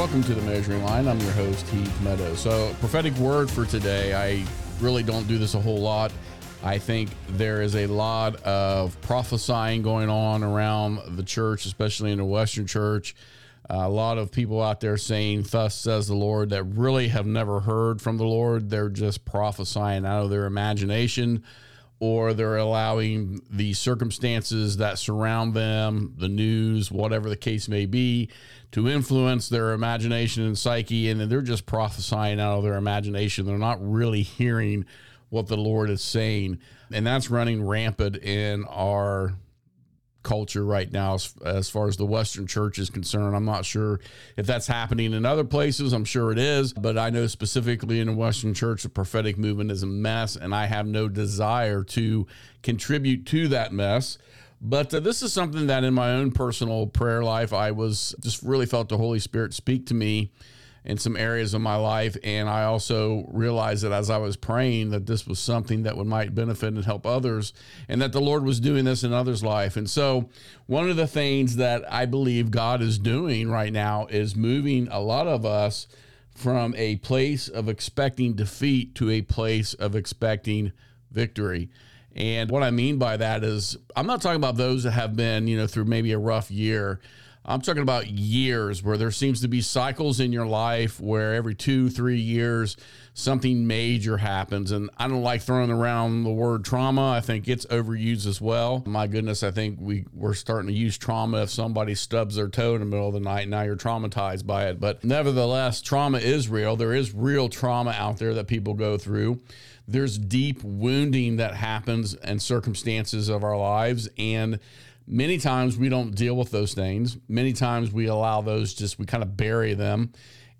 Welcome to the Measuring Line. I'm your host, Heath Meadows. So, prophetic word for today. I really don't do this a whole lot. I think there is a lot of prophesying going on around the church, especially in the Western church. Uh, a lot of people out there saying, Thus says the Lord, that really have never heard from the Lord. They're just prophesying out of their imagination or they're allowing the circumstances that surround them, the news, whatever the case may be, to influence their imagination and psyche. And they're just prophesying out of their imagination. They're not really hearing what the Lord is saying. And that's running rampant in our culture right now as, as, far as the Western church is concerned. I'm not sure if that's happening in other places. I'm sure it is, but I know specifically in the Western church, the prophetic movement is a mess, and I have no desire to contribute to that mess. But uh, this is something that in my own personal prayer life, I was just really felt the Holy Spirit speak to me in some areas of my life. And I also realized that as I was praying, that this was something that would might benefit and help others, and that the Lord was doing this in others' life. And so, one of the things that I believe God is doing right now is moving a lot of us from a place of expecting defeat to a place of expecting victory. And what I mean by that is, I'm not talking about those that have been, you know, through maybe a rough year. I'm talking about years where there seems to be cycles in your life where every two, three years something major happens. And I don't like throwing around the word trauma. I think it's overused as well. My goodness, I think we, we're starting to use trauma if somebody stubs their toe in the middle of the night. And now you're traumatized by it. But nevertheless, trauma is real. There is real trauma out there that people go through. There's deep wounding that happens in circumstances of our lives. And Many times we don't deal with those things. Many times we allow those just, we kind of bury them.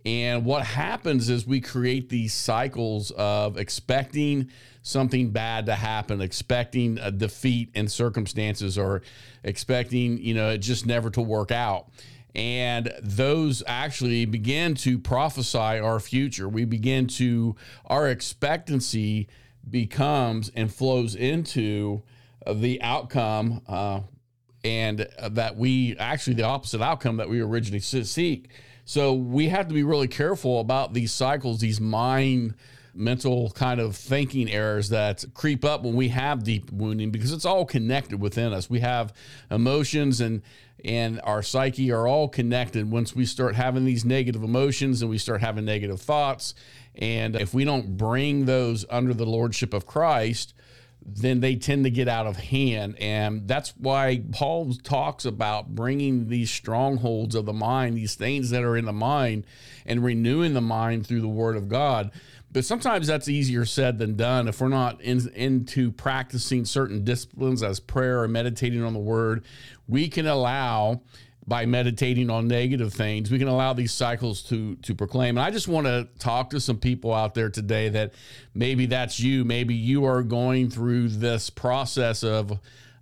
And what happens is we create these cycles of expecting something bad to happen, expecting a defeat in circumstances, or expecting, you know, it just never to work out. And those actually begin to prophesy our future. We begin to, our expectancy becomes and flows into the outcome. Uh, and uh, that we actually the opposite outcome that we originally seek. So we have to be really careful about these cycles, these mind mental kind of thinking errors that creep up when we have deep wounding because it's all connected within us. We have emotions and and our psyche are all connected once we start having these negative emotions and we start having negative thoughts and if we don't bring those under the lordship of Christ, then they tend to get out of hand. And that's why Paul talks about bringing these strongholds of the mind, these things that are in the mind, and renewing the mind through the word of God. But sometimes that's easier said than done if we're not in, into practicing certain disciplines as prayer or meditating on the word. We can allow by meditating on negative things. We can allow these cycles to to proclaim. And I just want to talk to some people out there today that maybe that's you. Maybe you are going through this process of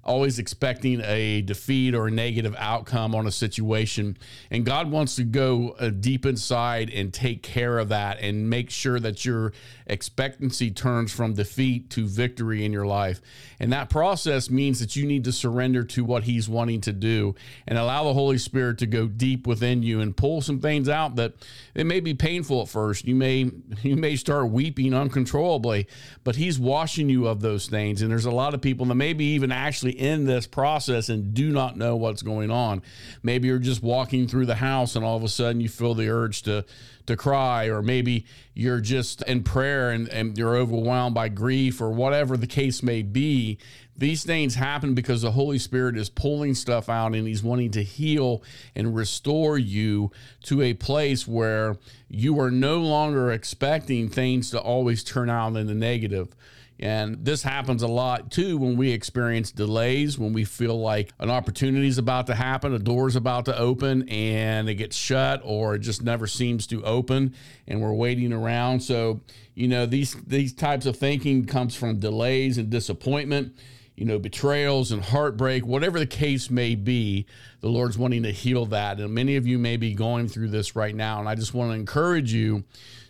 always expecting a defeat or a negative outcome on a situation. And God wants to go uh, deep inside and take care of that and make sure that your expectancy turns from defeat to victory in your life. And that process means that you need to surrender to what He's wanting to do and allow the Holy Spirit to go deep within you and pull some things out that it may be painful at first. You may you may start weeping uncontrollably, but He's washing you of those things. And there's a lot of people that maybe even actually in this process and do not know what's going on. Maybe you're just walking through the house and all of a sudden you feel the urge to to cry, or maybe you're just in prayer and, and you're overwhelmed by grief or whatever the case may be. These things happen because the Holy Spirit is pulling stuff out and He's wanting to heal and restore you to a place where you are no longer expecting things to always turn out in the negative. And this happens a lot too when we experience delays, when we feel like an opportunity is about to happen, a door is about to open and it gets shut or it just never seems to open and we're waiting around. So, you know, these these types of thinking comes from delays and disappointment. You know, betrayals and heartbreak, whatever the case may be, the Lord's wanting to heal that. And many of you may be going through this right now. And I just want to encourage you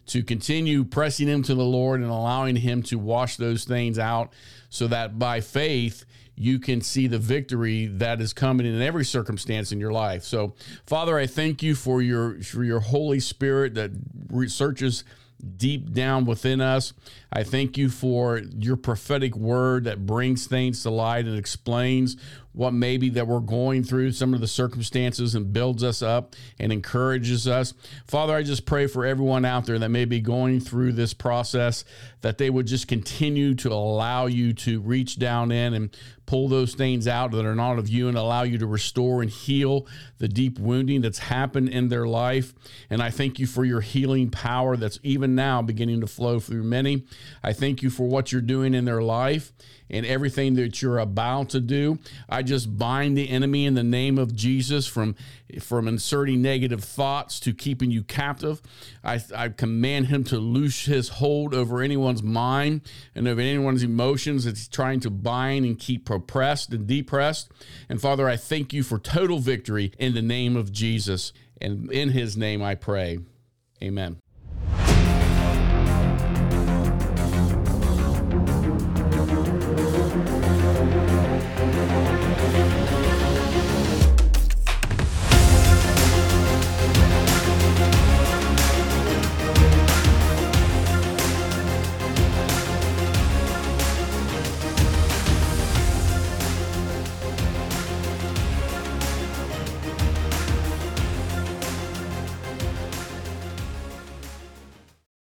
to continue pressing into the Lord and allowing Him to wash those things out so that by faith, you can see the victory that is coming in every circumstance in your life. So, Father, I thank you for your for your Holy Spirit that researches deep down within us. I thank you for your prophetic word that brings things to light and explains what maybe that we're going through, some of the circumstances, and builds us up and encourages us. Father, I just pray for everyone out there that may be going through this process, that they would just continue to allow you to reach down in and pull those things out that are not of you and allow you to restore and heal the deep wounding that's happened in their life. And I thank you for your healing power that's even now beginning to flow through many. I thank you for what you're doing in their life and everything that you're about to do. I just bind the enemy in the name of Jesus from from inserting negative thoughts to keeping you captive. I, I command him to loose his hold over anyone's mind and over anyone's emotions that he's trying to bind and keep oppressed and depressed. And Father, I thank you for total victory in the name of Jesus. And in his name I pray. Amen.